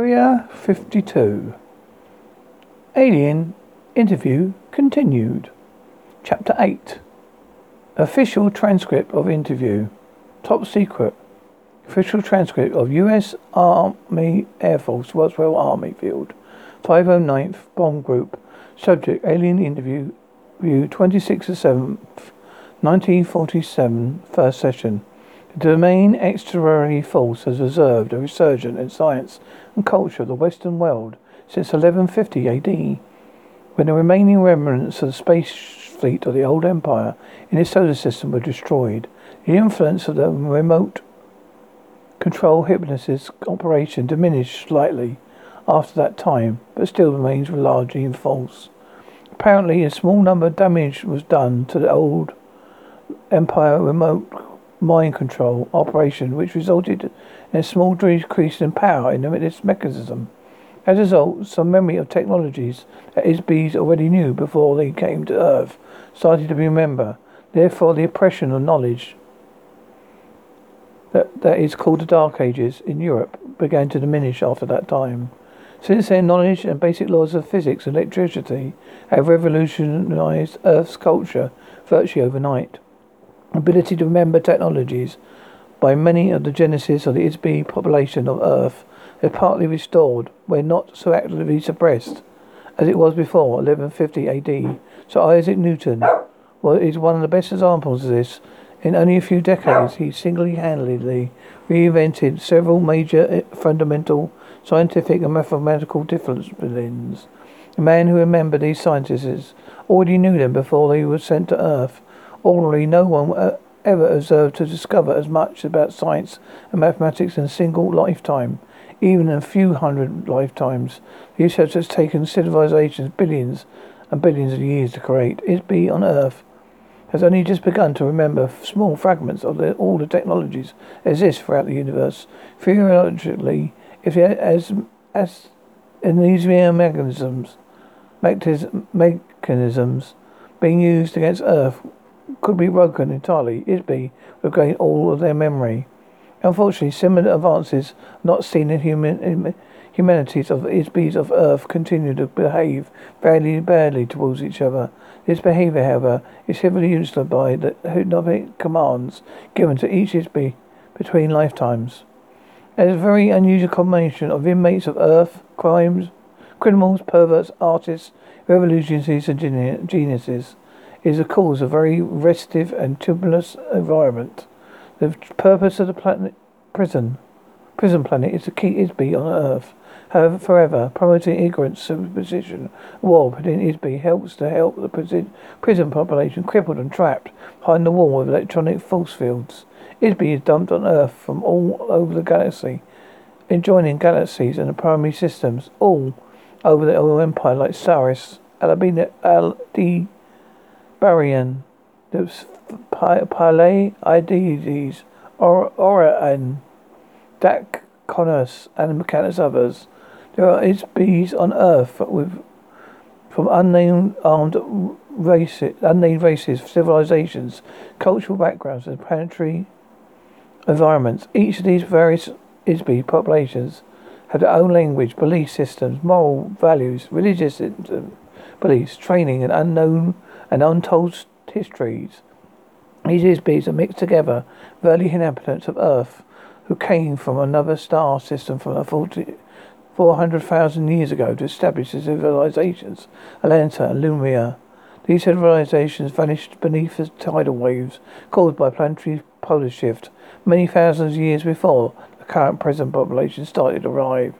Area 52. Alien interview continued. Chapter 8. Official transcript of interview. Top secret. Official transcript of U.S. Army Air Force Roswell Army Field. 509th Bomb Group. Subject Alien interview. View 26th 7th, 1947. First session. Domain extraordinary force has observed a resurgence in science and culture of the Western world since 1150 AD, when the remaining remnants of the space fleet of the old empire in its solar system were destroyed. The influence of the remote control hypnosis operation diminished slightly after that time, but still remains largely in force. Apparently, a small number of damage was done to the old empire remote mind control operation, which resulted in a small decrease in power in its mechanism. As a result, some memory of technologies that ISBs already knew before they came to Earth started to be remembered. Therefore, the oppression of knowledge that, that is called the Dark Ages in Europe began to diminish after that time. Since then, knowledge and basic laws of physics and electricity have revolutionized Earth's culture virtually overnight ability to remember technologies by many of the genesis of the ISB population of Earth is partly restored where not so actively suppressed as it was before 1150 AD. So Isaac Newton well, is one of the best examples of this. In only a few decades, he single-handedly reinvented several major eh, fundamental scientific and mathematical disciplines. A man who remembered these scientists already knew them before they were sent to Earth Ordinarily, no one uh, ever observed to discover as much about science and mathematics in a single lifetime, even in a few hundred lifetimes. Research has taken civilizations billions and billions of years to create. ISB on Earth has only just begun to remember small fragments of the, all the technologies that exist throughout the universe. Theoretically, if as as these mechanisms, mechanisms being used against Earth could be broken entirely, It be regain all of their memory. Unfortunately, similar advances not seen in human humanities of ISBs of Earth continue to behave very badly towards each other. This behavior, however, is heavily influenced by the hypnotic commands given to each ISB between lifetimes. It is a very unusual combination of inmates of Earth, crimes, criminals, perverts, artists, revolutionaries, and geniuses is, of course, a very restive and tumultuous environment. The purpose of the planet prison prison planet is to keep Isby on Earth. However, forever, promoting ignorance, superstition, war within Isby helps to help the prison, prison population crippled and trapped behind the wall of electronic force fields. Isby is dumped on Earth from all over the galaxy, adjoining galaxies and the primary systems, all over the old empire like Saris, Alabina, Al-D, Barian, the Pleiades, Orion, Dak Connors, and countless others. There are bees on Earth with from unnamed armed races, unnamed races, civilizations, cultural backgrounds, and planetary environments. Each of these various ISB populations have their own language, belief systems, moral values, religious beliefs, training, and unknown and untold histories. These Isbys are mixed together with early inhabitants of Earth who came from another star system from 400,000 years ago to establish the civilizations, Atlantis and Lemuria. These civilizations vanished beneath the tidal waves caused by planetary polar shift many thousands of years before the current present population started to arrive.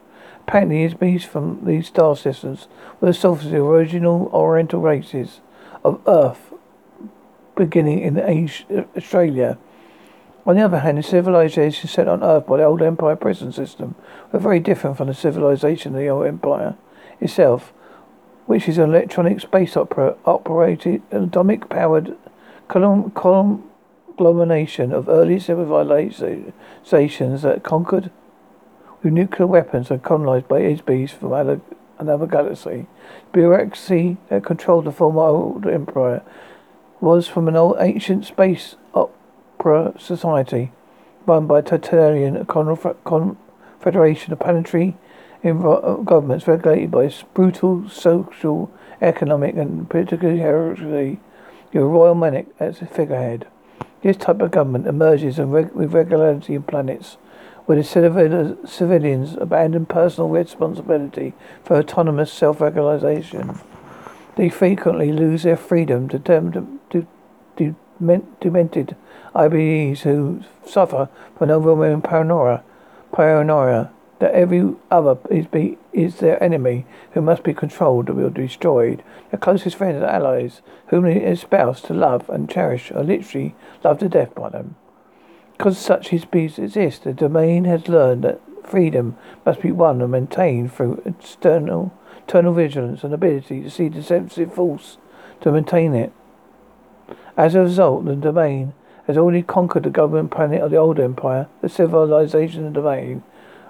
Apparently, Isbys from these star systems were the source of the original Oriental races of Earth beginning in Asia, Australia. On the other hand, the civilization set on Earth by the old Empire prison system were very different from the civilization of the old Empire itself, which is an electronic space opera operated atomic powered conglomeration of early civilizations that conquered with nuclear weapons and colonized by ISBs from another galaxy. Bureaucracy that controlled the former old empire was from an old ancient space opera society run by a totalitarian confederation of planetary governments regulated by brutal social, economic, and political hierarchy, your royal monarch as a figurehead. This type of government emerges with regularity in planets where the civilians abandon personal responsibility for autonomous self-regulation. They frequently lose their freedom to, demented IBEs who suffer from overwhelming paranoia, paranoia that every other is, be, is their enemy who must be controlled or destroyed. Their closest friends and allies, whom they espouse to love and cherish, are literally loved to death by them. Because such beings exist, the domain has learned that freedom must be won and maintained through external, eternal vigilance and ability to see the sensitive force to maintain it. As a result, the domain has already conquered the government planet of the old empire, the civilization of the domain,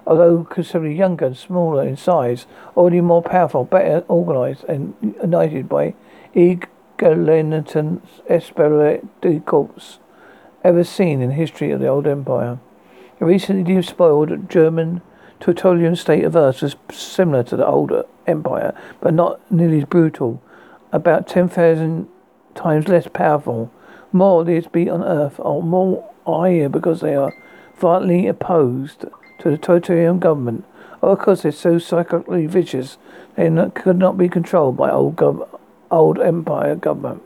although considerably younger and smaller in size, already more powerful, better organized, and united by Egalitan Esperate Corps ever seen in the history of the old empire. The recently despoiled German totalitarian state of Earth was similar to the old empire, but not nearly as brutal. About 10,000 times less powerful. More these be on Earth are more are here because they are violently opposed to the totalitarian government, or because they're so psychically vicious they not, could not be controlled by old, gov- old empire government.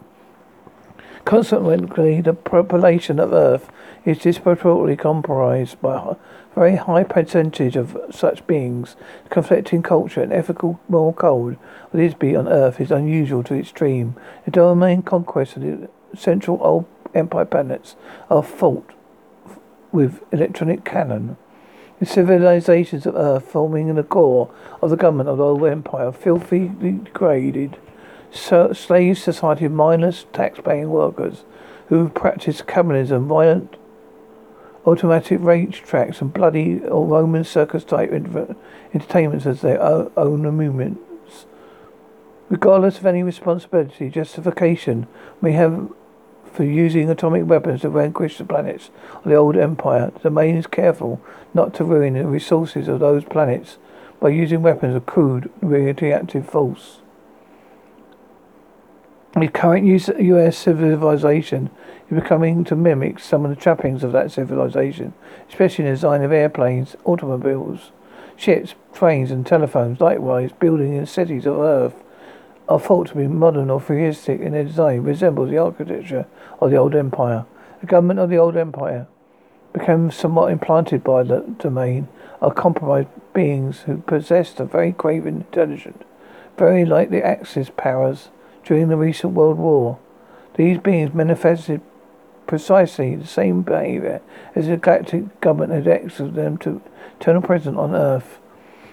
Consequently, the population of Earth is disproportionately comprised by a very high percentage of such beings. Conflicting culture and ethical moral code of this be on Earth is unusual to extreme. The domain conquest of the central old empire planets are fought with electronic cannon. The civilizations of Earth forming in the core of the government of the old empire, filthily degraded slave society of mindless tax-paying workers who practice communism, violent automatic race tracks, and bloody or Roman circus type entertainments as their own movements. Regardless of any responsibility, justification may have for using atomic weapons to vanquish the planets of the old empire. The domain is careful not to ruin the resources of those planets by using weapons of crude radioactive force. The current U.S. civilization is becoming to mimic some of the trappings of that civilization, especially in the design of airplanes, automobiles, ships, trains, and telephones. Likewise, buildings in cities of Earth are thought to be modern or futuristic in their design, resembles the architecture of the old empire. The government of the old empire became somewhat implanted by the domain of compromised beings who possessed a very craven intelligence, very like the Axis powers during the recent World War. These beings manifested precisely the same behavior as the galactic government had exiled them to eternal present on Earth.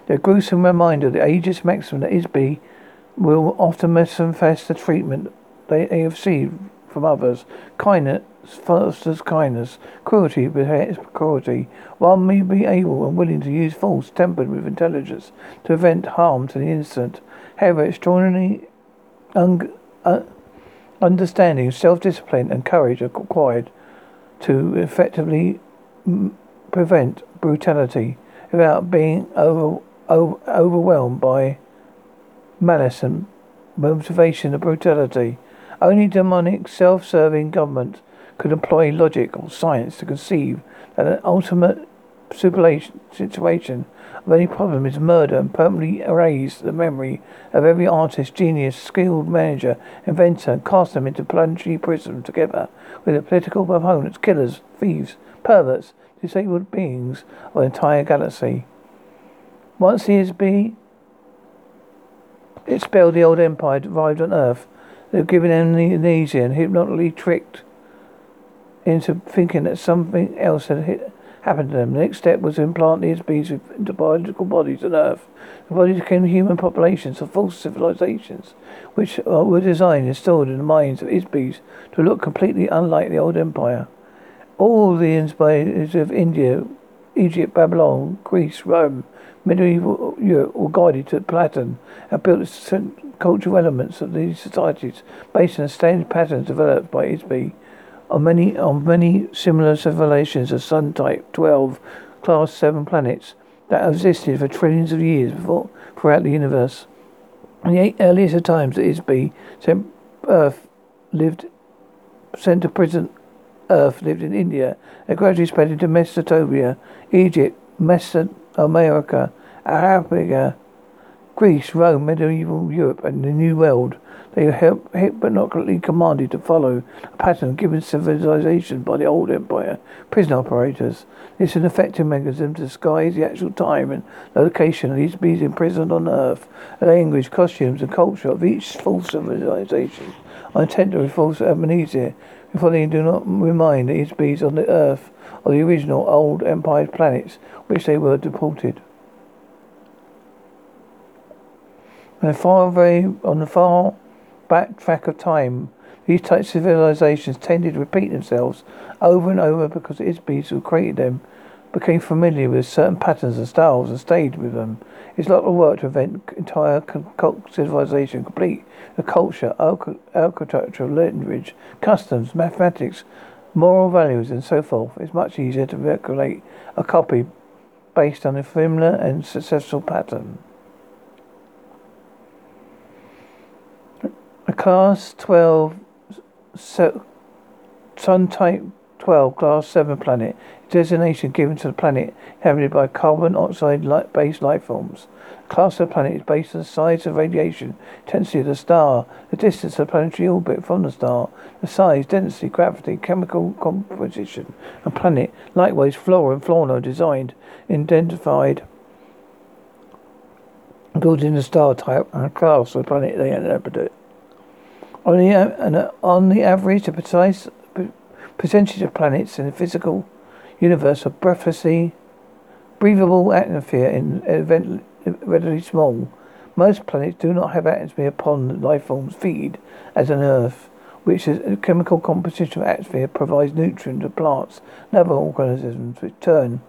The gruesome reminder the aegis maximum that is be will often manifest the treatment they have received from others. Kindness fosters kindness. Cruelty begets cruelty. One may be able and willing to use force tempered with intelligence to prevent harm to the innocent. However, extraordinary un- uh, understanding, self-discipline, and courage are required to effectively m- prevent brutality without being over, over, overwhelmed by malice and motivation of brutality. Only demonic, self-serving government could employ logic or science to conceive that an ultimate situation of any problem is murder and permanently erase the memory of every artist, genius, skilled manager, inventor, and cast them into planetary prison together with the political opponents, killers, thieves, perverts, disabled beings of the entire galaxy. Once the ISB expelled the old empire arrived on Earth, they were given amnesia and hypnotically tricked into thinking that something else had hit happened to them. The next step was to implant these beings into biological bodies on Earth. The bodies became human populations of false civilizations, which were designed and stored in the minds of Isbis to look completely unlike the old empire. All the inspirations of India, Egypt, Babylon, Greece, Rome, medieval Europe were guided to Platon and built the cultural elements of these societies based on the standard patterns developed by Isbi on many on many similar civilizations of Sun Type 12 Class 7 planets. that have existed for trillions of years before, throughout the universe. In the earliest of times, the Isby sent Earth lived sent to prison Earth lived in India and gradually spread into Mesopotamia, Egypt, Mesoamerica, Africa, Greece, Rome, medieval Europe, and the New World. They are hypnotically commanded to follow a pattern given civilization by the old empire prison operators. This is an effective mechanism to disguise the actual time and location of these beings imprisoned on Earth, the language, costumes, and culture of each false civilization. I intend to reinforce amnesia before they do not remind these beings on the Earth of the original old empire planets which they were deported. And far away on the far back track of time, these types of civilizations tended to repeat themselves over and over because its Isbis who created them became familiar with certain patterns and styles and stayed with them. It's a lot of work to invent entire civilization complete. The culture, architecture, language, customs, mathematics, moral values, and so forth. It's much easier to recreate a copy based on a similar and successful pattern. A class 12 Sun type 12 class 7 planet designation given to the planet inhabited by carbon oxide based life forms. Class of the planet is based on the size of radiation, intensity of the star, the distance of the planetary orbit from the star, the size, density, gravity, chemical composition, and planet. Likewise, flora and fauna designed, identified, building the star type and class of the planet they inhabit. On the, uh, on the average, the precise percentage of planets in the physical universe are breathlessly breathable atmosphere in event relatively small. Most planets do not have atmosphere upon life forms feed, as an Earth, which is a chemical composition of atmosphere provides nutrients to plants and other organisms, which turn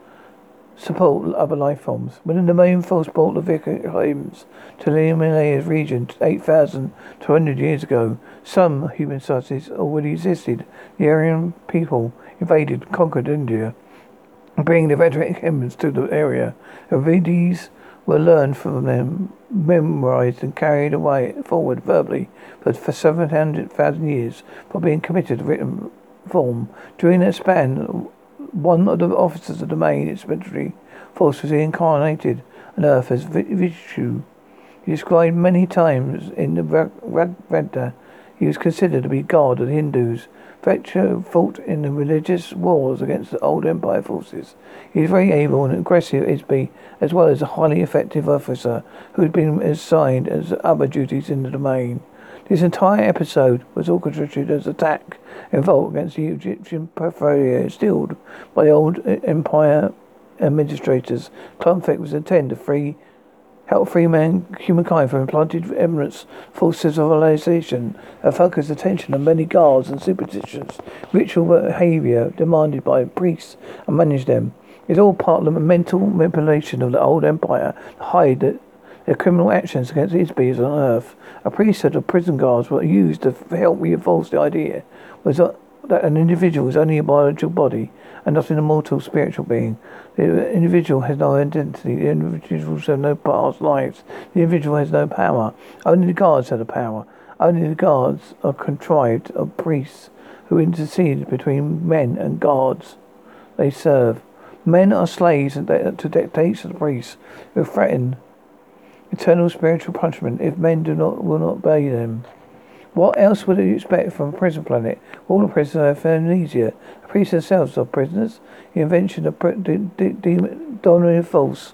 support other life forms. When the main force brought the victims to the Himalayas region 8,200 years ago, some human societies already existed. The Aryan people invaded, conquered India, bringing the Vedic elements to the area. The Vedas were learned from them, memorized and carried away forward verbally for, for 700,000 years for being committed to written form. During that span, one of the officers of the main expeditionary force was incarnated on earth as Vishnu. He described many times in the Veda. He was considered to be god of the Hindus. Vector fought in the religious wars against the old empire forces. He was very able and aggressive Isby, as well as a highly effective officer who had been assigned as other duties in the domain. This entire episode was orchestrated as an attack in revolt against the Egyptian portfolio instilled by the old uh, empire administrators. Conflict was intended to free help free man, humankind from implanted ignorance, false civilization, and focus attention on many gods and superstitions, ritual behavior demanded by priests, and manage them. It's all part of the mental manipulation of the old empire to hide that their criminal actions against its beings on earth. A priesthood of prison guards were used to help reinforce the idea was that, that an individual is only a biological body and not an immortal spiritual being. The individual has no identity. The individuals have no past lives. The individual has no power. Only the gods have the power. Only the gods are contrived of priests who intercede between men and gods they serve. Men are slaves to dictates of the priests who threaten eternal spiritual punishment if men do not will not obey them. What else would you expect from a prison planet? All the prisoners have amnesia. The priests themselves are prisoners. The invention of dominating force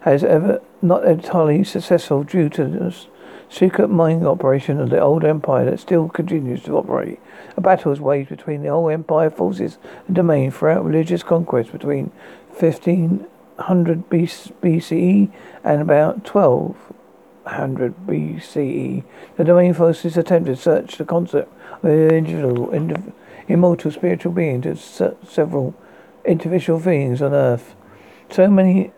has ever not entirely successful due to the secret mining operation of the old empire that still continues to operate. A battle is waged between the old empire forces and domain throughout religious conquest between 15 100 BCE and about 1200 BCE. The domain forces attempted to search the concept of the individual, immortal spiritual being to several individual beings on earth. So many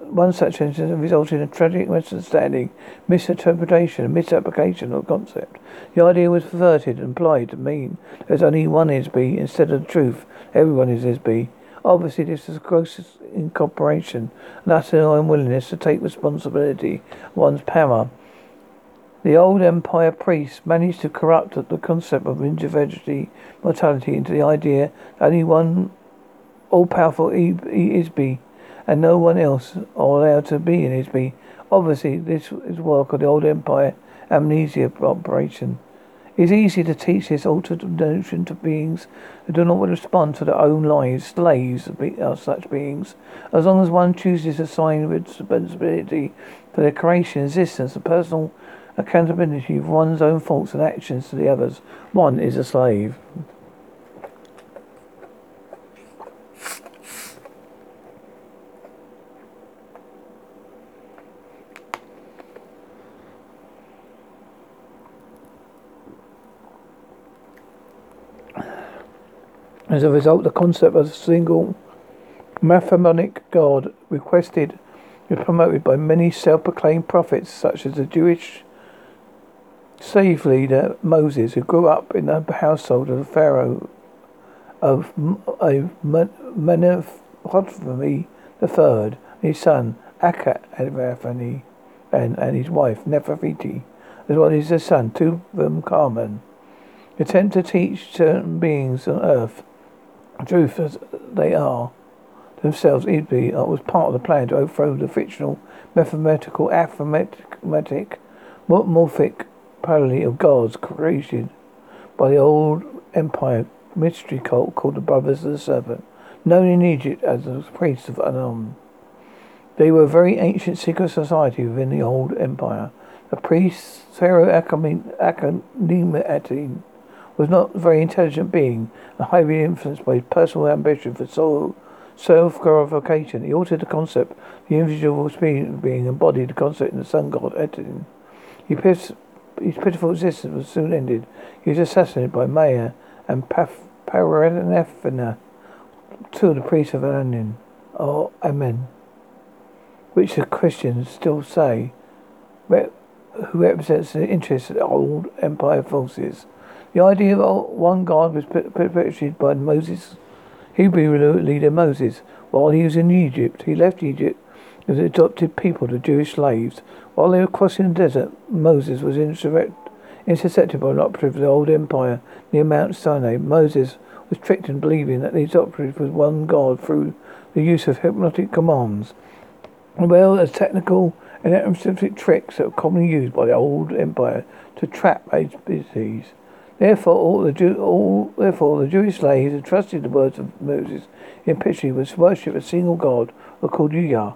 one such incident resulted in a tragic misunderstanding, misinterpretation, and misapplication of the concept. The idea was perverted and implied to mean there's only one Isby instead of the truth. Everyone is Isby. Obviously, this is gross incorporation, and utter unwillingness to take responsibility one's power. The old empire priests managed to corrupt the concept of individuality, mortality into the idea that only one all-powerful Isby and no one else are allowed to be in Isby. Obviously, this is work of the old empire amnesia operation. It's easy to teach this altered notion to beings who do not respond to their own lives, slaves of uh, such beings. As long as one chooses to assign responsibility for their creation, existence, and personal accountability of one's own faults and actions to the others, one is a slave. As a result, the concept of a single mathemonic God requested is promoted by many self-proclaimed prophets, such as the Jewish slave leader Moses, who grew up in the household of the Pharaoh of a III, his son Akhenaten, and, and his wife Nefertiti, as well as his son Tutankhamun. Attempt to teach certain beings on earth truth as they are themselves, uh, was part of the plan to overthrow the fictional mathematical arithmetic morphic parallel of gods created by the old empire mystery cult called the Brothers of the Serpent, known in Egypt as the priests of Amun. They were a very ancient secret society within the old empire. The priests, Pharaoh Akhenaten, was not a very intelligent being and highly influenced by his personal ambition for soul, self-glorification. He altered the concept the individual being embodied the concept in the sun god Aten. His pitiful existence was soon ended. He was assassinated by Maya and Parenethina, two of the priests of Anin, or oh, Amen, which the Christians still say, who represents the interests of the old empire forces. The idea of one God was perpetuated by Moses, Hebrew leader Moses. While he was in Egypt, he left Egypt as adopted people, the Jewish slaves. While they were crossing the desert, Moses was intercepted by an operative of the old empire near Mount Sinai. Moses was tricked in believing that these operatives was one God through the use of hypnotic commands, well as technical and administrative tricks that were commonly used by the old empire to trap HBCs. Therefore, all the Jew, all, therefore, the Jewish slaves entrusted the words of Moses in Pitri was to worship a single God, or called Yah.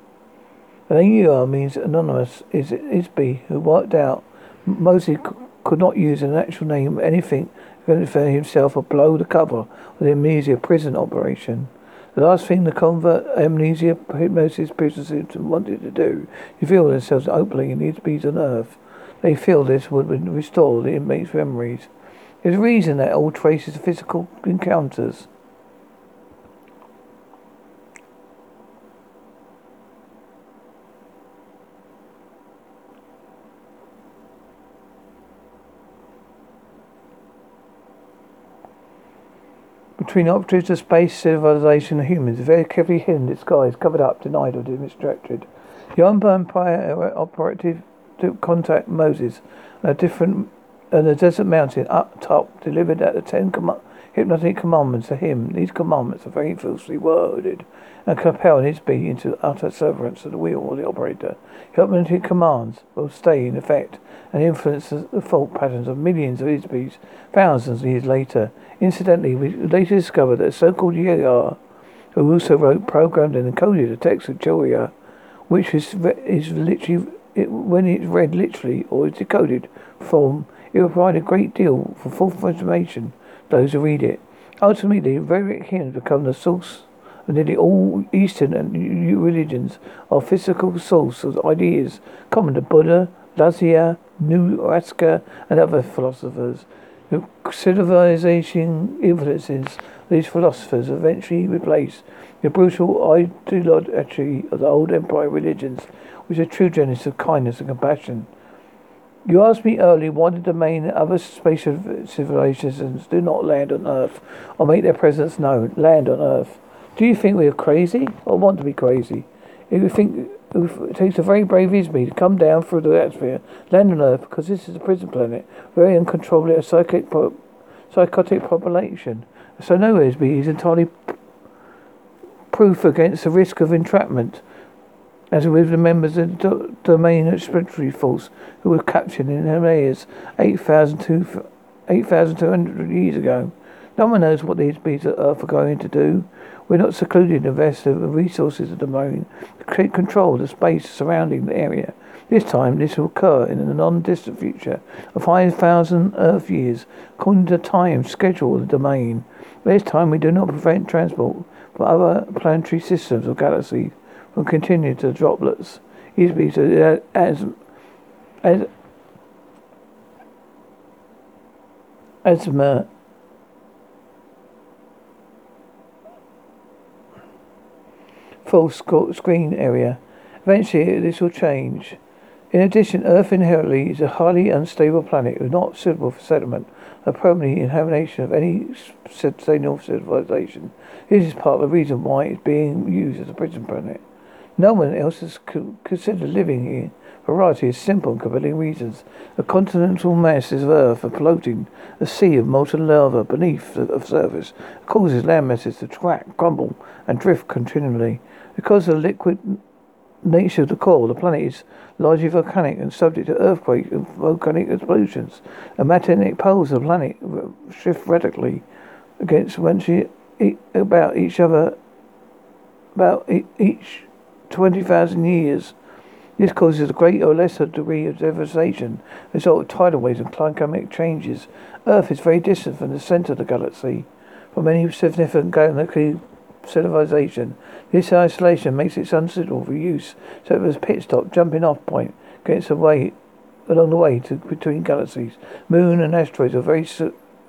The name Yah means anonymous. Is Isbi who worked out Moses could not use an actual name anything for himself or blow the cover of the amnesia prison operation. The last thing the convert amnesia hypnosis prisoners wanted to do, to feel themselves openly in these beings on earth. They feel this would restore the inmates' memories. There's reason that all traces of physical encounters. Between operatives of space civilization and humans very carefully hidden disguised covered up denied or misdirected the empire operative to contact moses a different and the desert mountain up top delivered at the ten com- hypnotic commandments to him. These commandments are very falsely worded and compel his being into utter severance of the will of the operator. Hypnotic commands will stay in effect and influence the fault patterns of millions of his bees thousands of years later. Incidentally, we later discovered that a so-called Yar, who also wrote, programmed, and encoded the text of Torah, which is, is literally, it, when it's read literally or is decoded from it will provide a great deal for full information to those who read it. Ultimately, Vedic hymns become the source of nearly all Eastern and new religions of physical source of ideas common to Buddha, Lazia, Nuaska, and other philosophers. The civilization influences these philosophers eventually replace the brutal ideology of the old empire religions, which are true genesis of kindness and compassion. You asked me earlier why did the main other space civilizations do not land on Earth or make their presence known. Land on Earth. Do you think we are crazy or want to be crazy? If you think it takes a very brave Isby to come down through the atmosphere, land on Earth, because this is a prison planet, very uncontrollably a psychic, psychotic population. So no Isby is entirely proof against the risk of entrapment as with the members of the domain expeditionary force who were captured in Himalayas 8,200 years ago. No one knows what these beings of Earth are going to do. We're not secluded in the resources of the domain to control the space surrounding the area. This time, this will occur in the non-distant future of 5,000 Earth years, according to the time schedule of the domain. This time, we do not prevent transport for other planetary systems or galaxies from continuing to droplets. Used to as as asthma full screen area. Eventually, this will change. In addition, Earth inherently is a highly unstable planet, not suitable for settlement a permanent inhabitation of any sustainable civilization. This is part of the reason why it's being used as a prison planet. No one else has considered living here. A variety of simple and compelling reasons. The continental masses of Earth floating a sea of molten lava beneath the surface. It causes land masses to crack, crumble, and drift continually. Because of the liquid nature of the core, the planet is largely volcanic and subject to earthquake and volcanic explosions. The magnetic poles of the planet shift radically against when she about each other about each 20,000 years. This causes a greater or lesser degree of devastation, a result of tidal waves and climatic changes. Earth is very distant from the center of the galaxy. From any significant galactic civilization, this isolation makes it unsuitable for use, so it was a pit stop, jumping off point, gets away along the way to between galaxies. Moon and asteroids are very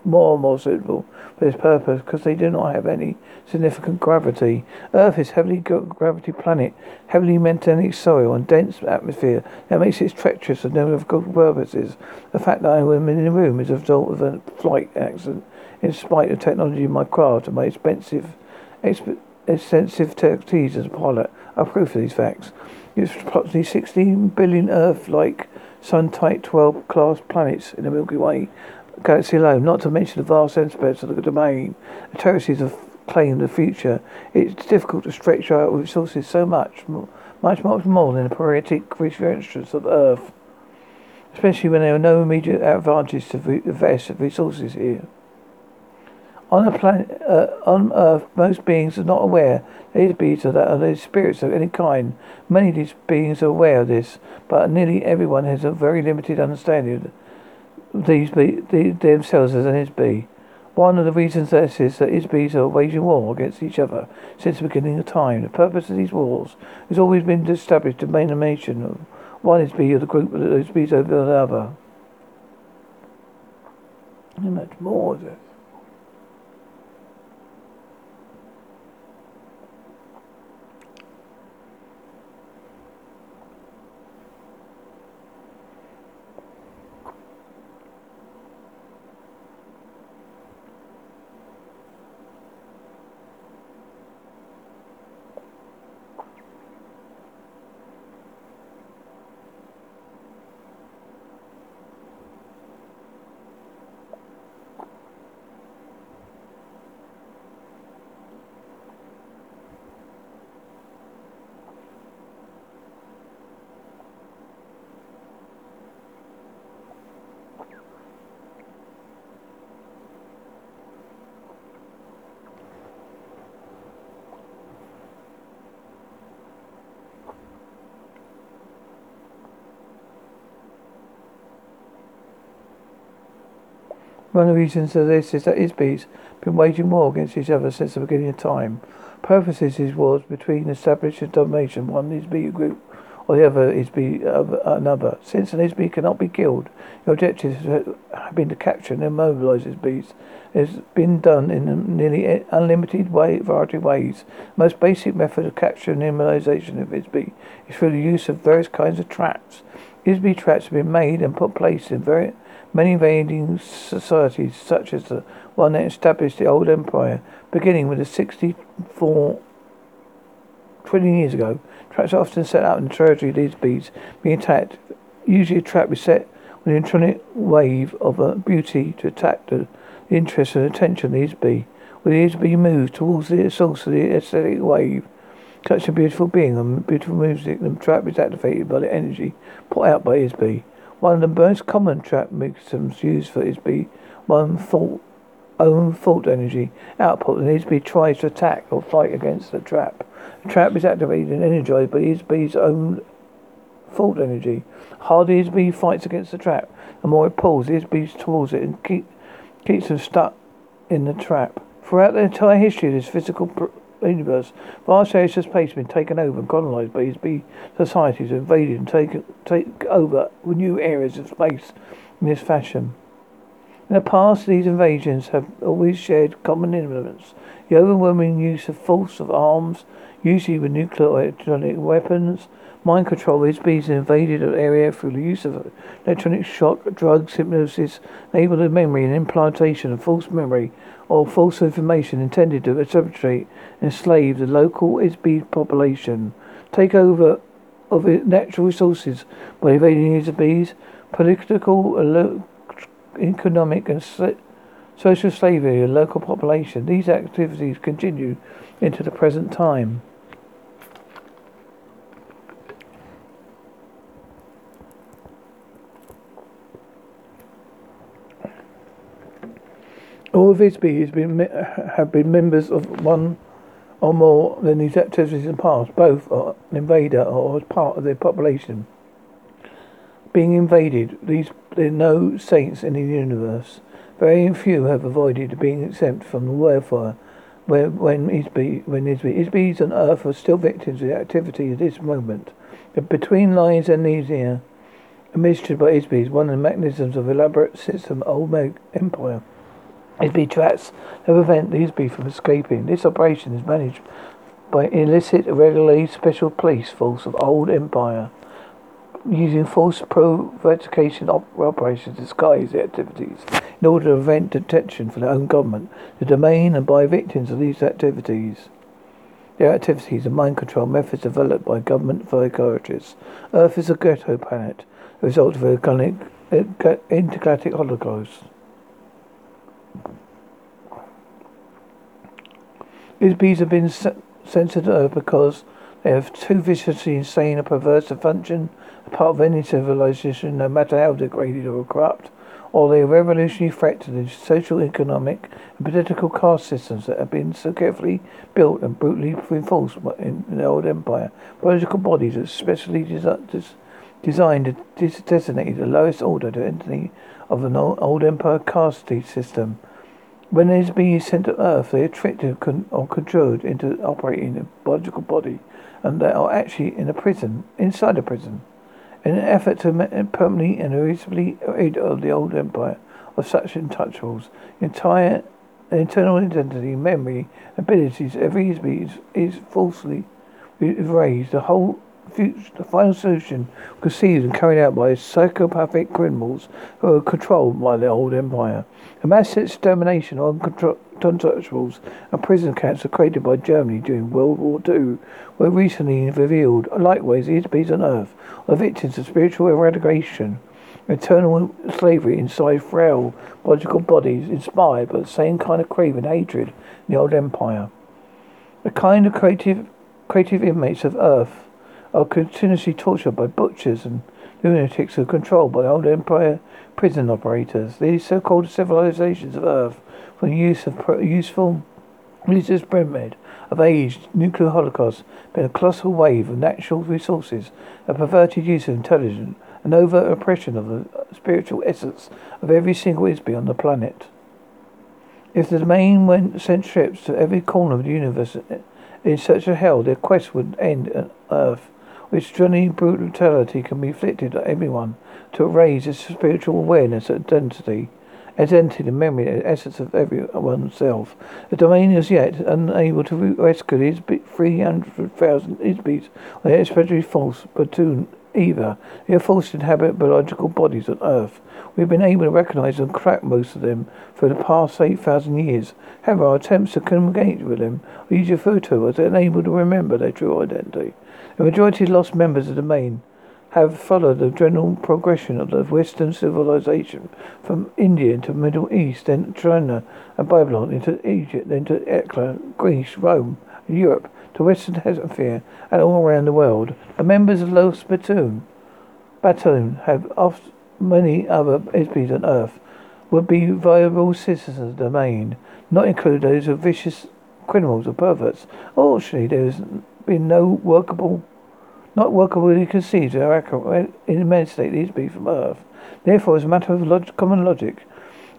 more and more suitable for this purpose because they do not have any significant gravity. Earth is heavily gravity planet, heavily magnetic soil and dense atmosphere that makes it treacherous for difficult purposes. The fact that I am in the room is a result of a flight accident in spite of technology in my craft and my expensive exp- extensive expertise as a pilot are proof of these facts. It's approximately 16 billion Earth-like Sun-type 12 class planets in the Milky Way galaxy alone, not to mention the vast aspects of the domain. The terraces have claimed the future. It's difficult to stretch out resources so much, much, much more than the periodic restrictions of Earth, especially when there are no immediate advantages to invest resources here. On a planet, uh, on Earth, most beings are not aware that these beings are, that are spirits of any kind. Many of these beings are aware of this, but nearly everyone has a very limited understanding of these be, the, themselves as an Isby. One of the reasons this is that Isbys are waging war against each other since the beginning of time. The purpose of these wars has always been to establish domination of one Isby of the group of Isbys over the other. How much more is it? One of the reasons for this is that Isby's been waging war against each other since the beginning of time. Purposes is wars between established and domination. One Isby group or the other Isby uh, another. Since an Isby cannot be killed, the objective has been to capture and immobilize Isbys. It has been done in a nearly unlimited way, variety of ways. The most basic method of capture and immobilization of Isby is through the use of various kinds of traps. Isby traps have been made and put place in very many invading societies, such as the one that established the old empire, beginning with the 64 20 years ago. Traps are often set out in the territory of these bees being attacked. Usually a trap is set with an intronic wave of a beauty to attack the, the interest and attention of these bee. With these bee moved towards the source of the aesthetic wave, such a beautiful being and beautiful music, the trap is activated by the energy put out by Isby. One of the most common trap mechanisms used for Isby, one thought own thought energy output and Isby tries to attack or fight against the trap. The trap is activated and energized by Isby's own thought energy. Harder Isby fights against the trap, the more it pulls Isby towards it and keep, keeps them stuck in the trap. Throughout the entire history of this physical pr- universe, vast areas of space have been taken over and colonized by Isby societies, invaded and taken take over new areas of space in this fashion. In the past, these invasions have always shared common elements. The overwhelming use of force of arms, usually with nuclear or electronic weapons, mind control is being invaded an area through the use of electronic shock, drugs, hypnosis, enable the memory and implantation of false memory or false information intended to subjugate and enslave the local Isby population. Take over of natural resources by invading Isby's political economic and social slavery of local population. These activities continue into the present time. All of his bees been, have been members of one or more than these activities in the past, both an invader or as part of their population being invaded. These there are no saints in the universe. Very few have avoided being exempt from the welfare where when Isby when Isby Isbys on Earth are still victims of the activity at this moment. The between lines and amnesia administered by Isby is one of the mechanisms of elaborate system old Meg empire. Isby traps have prevent Isby from escaping. This operation is managed by illicit, irregularly special police force of old empire using false provocation op- operations to disguise their activities in order to prevent detection from their own government, the domain and by victims of these activities. Their activities are mind control methods developed by government psychiatrists. Earth is a ghetto planet, a result of a intergalactic holocaust. These bees have been censored Earth because they have too viciously insane or perverse a function a part of any civilization, no matter how degraded or corrupt, or the revolutionary threat to the social, economic, and political caste systems that have been so carefully built and brutally reinforced in, the old empire. Political bodies are specially desi- designed to designate the lowest order to entity of an old, empire caste system. When it is being sent to Earth, they are tricked or conjured into operating a biological body, and they are actually in a prison, inside a prison. In an effort to permanently and irreversibly rid of the old empire of such untouchables, entire internal identity, memory, abilities, every is, is falsely erased. The whole future, the final solution conceived and carried out by psychopathic criminals who are controlled by the old empire. A mass extermination of untouchables and prison camps created by Germany during World War II were recently revealed. Likewise, the bees on earth are victims of spiritual eradication, eternal slavery inside frail biological bodies inspired by the same kind of craving hatred in the old empire. The kind of creative creative inmates of earth are continuously tortured by butchers and lunatics who are controlled by old empire prison operators. These so-called civilizations of earth for the use of pro- useful religious pyramid of aged nuclear holocaust been a colossal wave of natural resources, a perverted use of intelligence, an overt oppression of the spiritual essence of every single Isby on the planet. If the domain went sent ships to every corner of the universe eh, in search of hell, their quest would end on Earth, which journey brutality can be inflicted on everyone to raise its spiritual awareness and identity identity, the memory, the essence of every oneself. The domain is yet unable to rescue these 300,000 Isbys on the especially false platoon either. They are forced to inhabit biological bodies on Earth. We've been able to recognize and crack most of them for the past 8,000 years. However, our attempts to communicate with them or use your photo are unable to remember their true identity. The majority of lost members of the main have followed the general progression of the Western civilization from India into the Middle East, then China and Babylon, into Egypt, then to Ekla, Greece, Rome, Europe, to Western Hemisphere, and all around the world. The members of Lost Batoon, Batoon have oft many other SPs on Earth would be viable citizens of the domain, not include those of vicious criminals or perverts. Unfortunately, there has been no workable, not workably conceived or accurate in emancipate these be from Earth. Therefore, as a matter of log- common logic,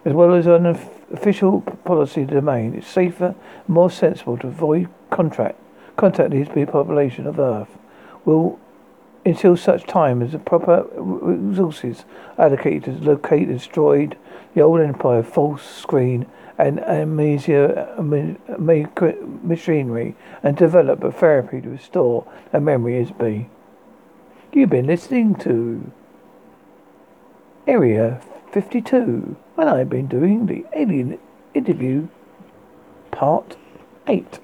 as well as an official policy domain, it's safer, more sensible to avoid contract contact these be population of Earth. Will until such time as the proper resources allocated to locate and destroy the old empire, false screen, and amnesia machinery, and develop a therapy to restore a memory IS-BE. You've been listening to Area 52, and I've been doing the alien interview part 8.